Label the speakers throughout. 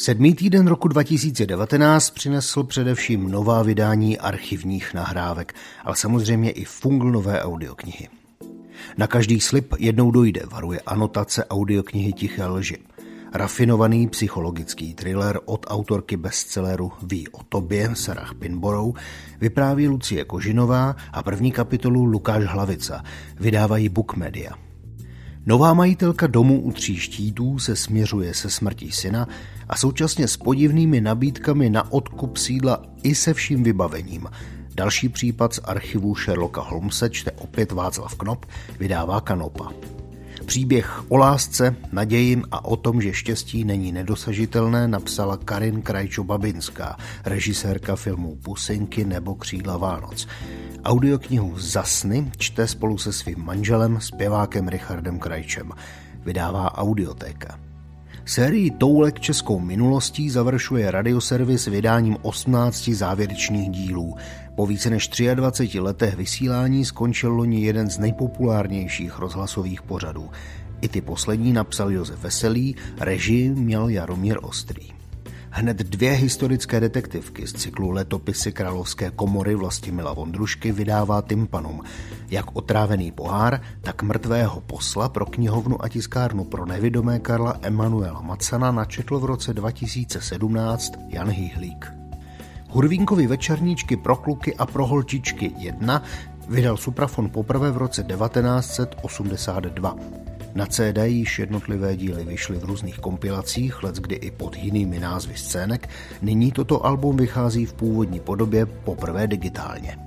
Speaker 1: Sedmý týden roku 2019 přinesl především nová vydání archivních nahrávek, ale samozřejmě i fungl nové audioknihy. Na každý slib jednou dojde, varuje anotace audioknihy Tiché lži. Rafinovaný psychologický thriller od autorky bestselleru Ví o tobě, Sarah Pinborou, vypráví Lucie Kožinová a první kapitolu Lukáš Hlavica, vydávají Book Media. Nová majitelka domu u tří štítů se směřuje se smrtí syna a současně s podivnými nabídkami na odkup sídla i se vším vybavením. Další případ z archivu Sherlocka Holmese čte opět Václav Knop, vydává Kanopa. Příběh o lásce, naději a o tom, že štěstí není nedosažitelné, napsala Karin Krajčo-Babinská, režisérka filmů Pusinky nebo Křídla Vánoc. Audioknihu Zasny čte spolu se svým manželem, zpěvákem Richardem Krajčem. Vydává Audiotéka. Sérii Toulek českou minulostí završuje radioservis vydáním 18 závěrečných dílů. Po více než 23 letech vysílání skončil loni jeden z nejpopulárnějších rozhlasových pořadů. I ty poslední napsal Josef Veselý, režii měl Jaromír Ostrý. Hned dvě historické detektivky z cyklu Letopisy královské komory Vlastimila Vondrušky vydává Tympanum. Jak otrávený pohár, tak mrtvého posla pro knihovnu a tiskárnu pro nevidomé Karla Emanuela Macana načetl v roce 2017 Jan Hýhlík. Hurvínkovi večerníčky pro kluky a pro holčičky 1 vydal Suprafon poprvé v roce 1982. Na CD již jednotlivé díly vyšly v různých kompilacích, let kdy i pod jinými názvy scének, nyní toto album vychází v původní podobě poprvé digitálně.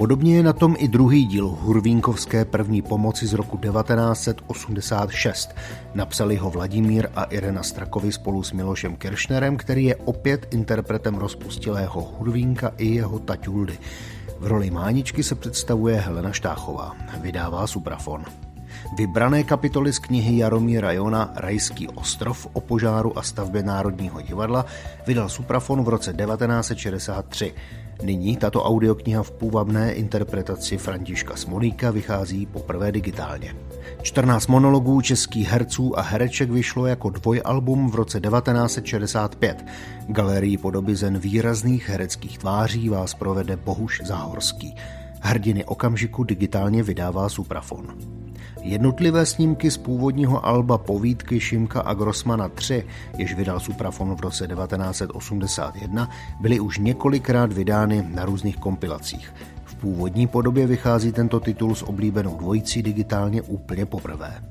Speaker 1: Podobně je na tom i druhý díl Hurvínkovské první pomoci z roku 1986. Napsali ho Vladimír a Irena Strakovi spolu s Milošem Kiršnerem, který je opět interpretem rozpustilého Hurvínka i jeho taťuldy. V roli Máničky se představuje Helena Štáchová. Vydává Suprafon. Vybrané kapitoly z knihy Jaromíra Jona Rajský ostrov o požáru a stavbě Národního divadla vydal Suprafon v roce 1963. Nyní tato audiokniha v půvabné interpretaci Františka Smolíka vychází poprvé digitálně. 14 monologů českých herců a hereček vyšlo jako dvojalbum v roce 1965. Galerii podoby zen výrazných hereckých tváří vás provede Bohuš Zahorský. Hrdiny okamžiku digitálně vydává Suprafon. Jednotlivé snímky z původního alba Povídky Šimka a Grossmana 3, jež vydal Suprafon v roce 1981, byly už několikrát vydány na různých kompilacích. V původní podobě vychází tento titul s oblíbenou dvojicí digitálně úplně poprvé.